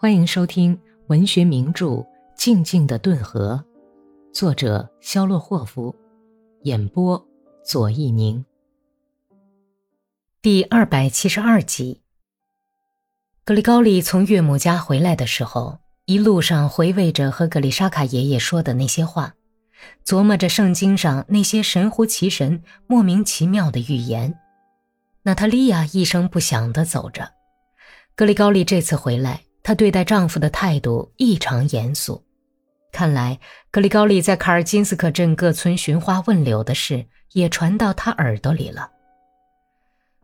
欢迎收听文学名著《静静的顿河》，作者肖洛霍夫，演播左一宁。第二百七十二集。格里高利从岳母家回来的时候，一路上回味着和格里沙卡爷爷说的那些话，琢磨着圣经上那些神乎其神、莫名其妙的预言。娜塔莉亚一声不响地走着。格里高利这次回来。她对待丈夫的态度异常严肃，看来格里高利在卡尔金斯克镇各村寻花问柳的事也传到他耳朵里了。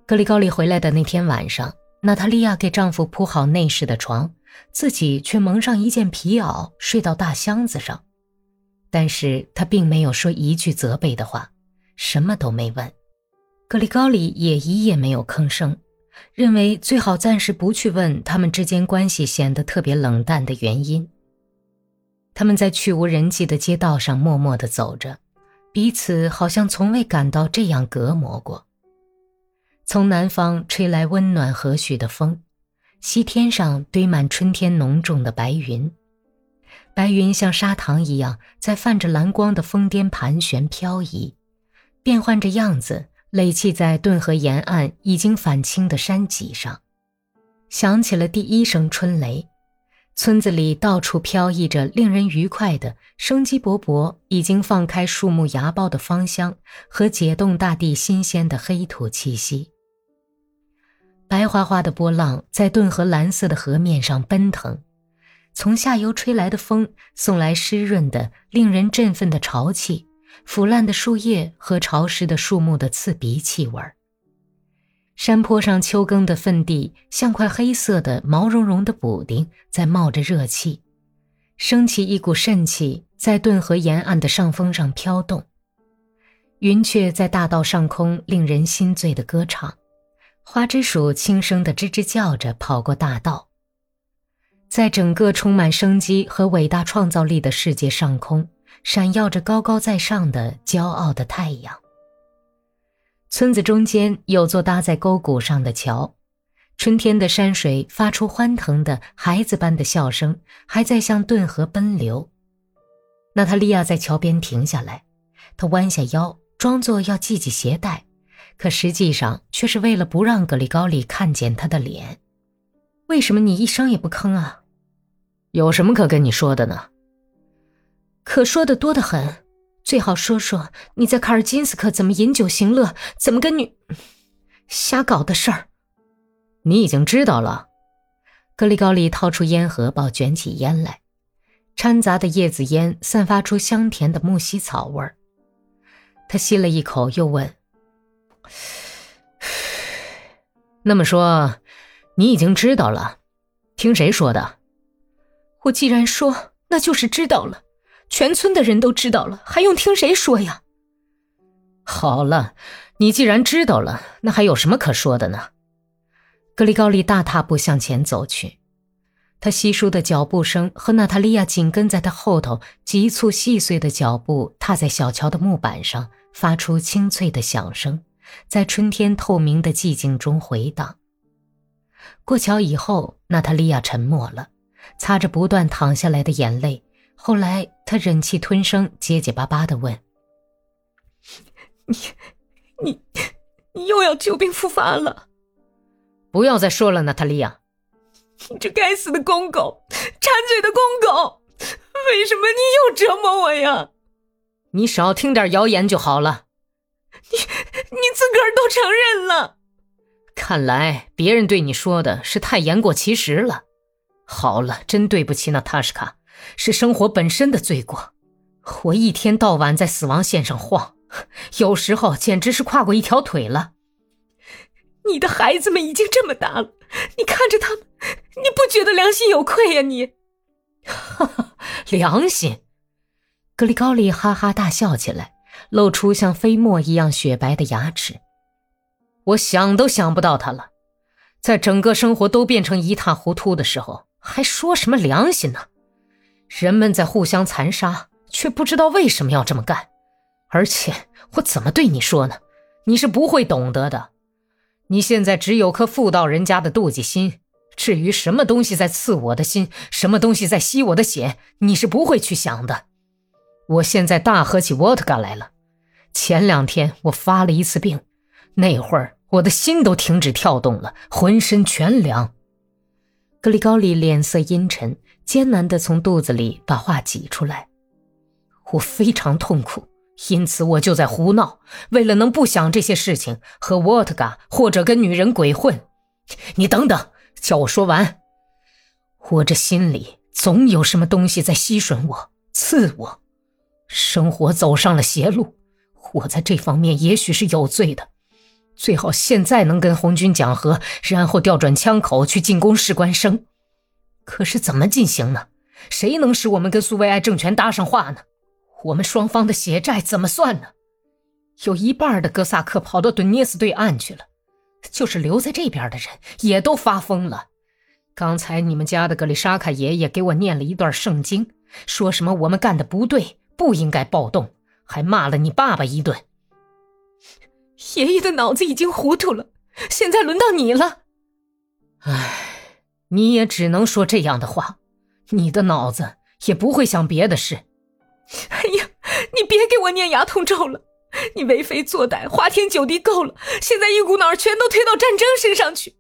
格里高利回来的那天晚上，娜塔莉亚给丈夫铺好内室的床，自己却蒙上一件皮袄睡到大箱子上，但是她并没有说一句责备的话，什么都没问。格里高利也一夜没有吭声。认为最好暂时不去问他们之间关系显得特别冷淡的原因。他们在去无人迹的街道上默默地走着，彼此好像从未感到这样隔膜过。从南方吹来温暖和煦的风，西天上堆满春天浓重的白云，白云像砂糖一样在泛着蓝光的峰巅盘旋漂移，变换着样子。垒砌在顿河沿岸已经返青的山脊上，响起了第一声春雷。村子里到处飘溢着令人愉快的、生机勃勃、已经放开树木芽苞的芳香和解冻大地新鲜的黑土气息。白花花的波浪在顿河蓝色的河面上奔腾，从下游吹来的风送来湿润的、令人振奋的潮气。腐烂的树叶和潮湿的树木的刺鼻气味儿。山坡上秋耕的粪地像块黑色的毛茸茸的补丁，在冒着热气，升起一股肾气，在顿河沿岸的上风上飘动。云雀在大道上空令人心醉的歌唱，花枝鼠轻声的吱吱叫着跑过大道。在整个充满生机和伟大创造力的世界上空。闪耀着高高在上的骄傲的太阳。村子中间有座搭在沟谷上的桥，春天的山水发出欢腾的孩子般的笑声，还在向顿河奔流。娜塔莉亚在桥边停下来，她弯下腰，装作要系系鞋带，可实际上却是为了不让格里高利看见她的脸。为什么你一声也不吭啊？有什么可跟你说的呢？可说的多得很，最好说说你在卡尔金斯克怎么饮酒行乐，怎么跟女瞎搞的事儿。你已经知道了。格里高利掏出烟盒，包卷起烟来，掺杂的叶子烟散发出香甜的木樨草味儿。他吸了一口，又问：“ 那么说，你已经知道了？听谁说的？”我既然说，那就是知道了。全村的人都知道了，还用听谁说呀？好了，你既然知道了，那还有什么可说的呢？格里高利大踏步向前走去，他稀疏的脚步声和娜塔莉亚紧跟在他后头，急促细碎的脚步踏在小桥的木板上，发出清脆的响声，在春天透明的寂静中回荡。过桥以后，娜塔莉亚沉默了，擦着不断淌下来的眼泪。后来，他忍气吞声，结结巴巴的问：“你、你、你又要旧病复发了？不要再说了，娜塔莉亚！你这该死的公狗，馋嘴的公狗，为什么你又折磨我呀？你少听点谣言就好了。你、你自个儿都承认了。看来别人对你说的是太言过其实了。好了，真对不起，娜塔莎卡。”是生活本身的罪过。我一天到晚在死亡线上晃，有时候简直是跨过一条腿了。你的孩子们已经这么大了，你看着他们，你不觉得良心有愧呀？你，哈哈，良心！格里高利哈哈大笑起来，露出像飞沫一样雪白的牙齿。我想都想不到他了，在整个生活都变成一塌糊涂的时候，还说什么良心呢？人们在互相残杀，却不知道为什么要这么干。而且我怎么对你说呢？你是不会懂得的。你现在只有颗妇道人家的妒忌心，至于什么东西在刺我的心，什么东西在吸我的血，你是不会去想的。我现在大喝起沃特嘎来了。前两天我发了一次病，那会儿我的心都停止跳动了，浑身全凉。格里高利脸色阴沉，艰难地从肚子里把话挤出来。我非常痛苦，因此我就在胡闹，为了能不想这些事情，喝沃特嘎或者跟女人鬼混。你等等。叫我说完，我这心里总有什么东西在吸吮我、刺我，生活走上了邪路。我在这方面也许是有罪的，最好现在能跟红军讲和，然后调转枪口去进攻士官生。可是怎么进行呢？谁能使我们跟苏维埃政权搭上话呢？我们双方的血债怎么算呢？有一半的哥萨克跑到顿涅斯对岸去了。就是留在这边的人也都发疯了。刚才你们家的格里沙卡爷爷给我念了一段圣经，说什么我们干的不对，不应该暴动，还骂了你爸爸一顿。爷爷的脑子已经糊涂了，现在轮到你了。唉，你也只能说这样的话，你的脑子也不会想别的事。哎呀，你别给我念牙痛咒了。你为非作歹，花天酒地够了，现在一股脑全都推到战争身上去，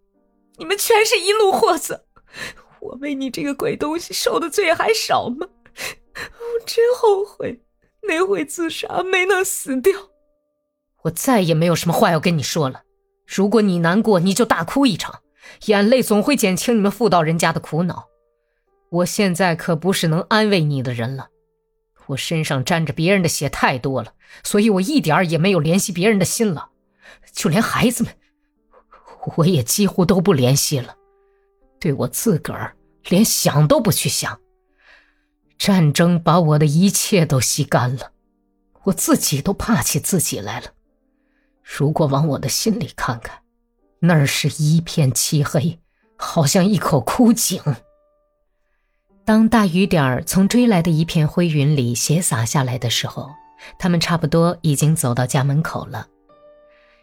你们全是一路货色。我为你这个鬼东西受的罪还少吗？我真后悔那回自杀没能死掉。我再也没有什么话要跟你说了。如果你难过，你就大哭一场，眼泪总会减轻你们妇道人家的苦恼。我现在可不是能安慰你的人了。我身上沾着别人的血太多了，所以我一点儿也没有怜惜别人的心了，就连孩子们，我也几乎都不联系了。对我自个儿，连想都不去想。战争把我的一切都吸干了，我自己都怕起自己来了。如果往我的心里看看，那儿是一片漆黑，好像一口枯井。当大雨点儿从追来的一片灰云里斜洒下来的时候，他们差不多已经走到家门口了。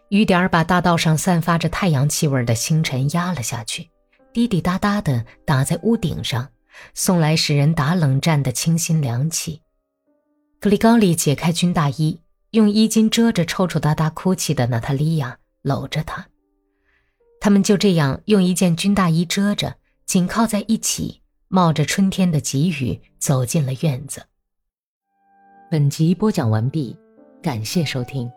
雨点儿把大道上散发着太阳气味的星辰压了下去，滴滴答答地打在屋顶上，送来使人打冷战的清新凉气。格里高利解开军大衣，用衣襟遮着抽抽搭搭哭泣的娜塔莉亚，搂着她。他们就这样用一件军大衣遮着，紧靠在一起。冒着春天的急雨，走进了院子。本集播讲完毕，感谢收听。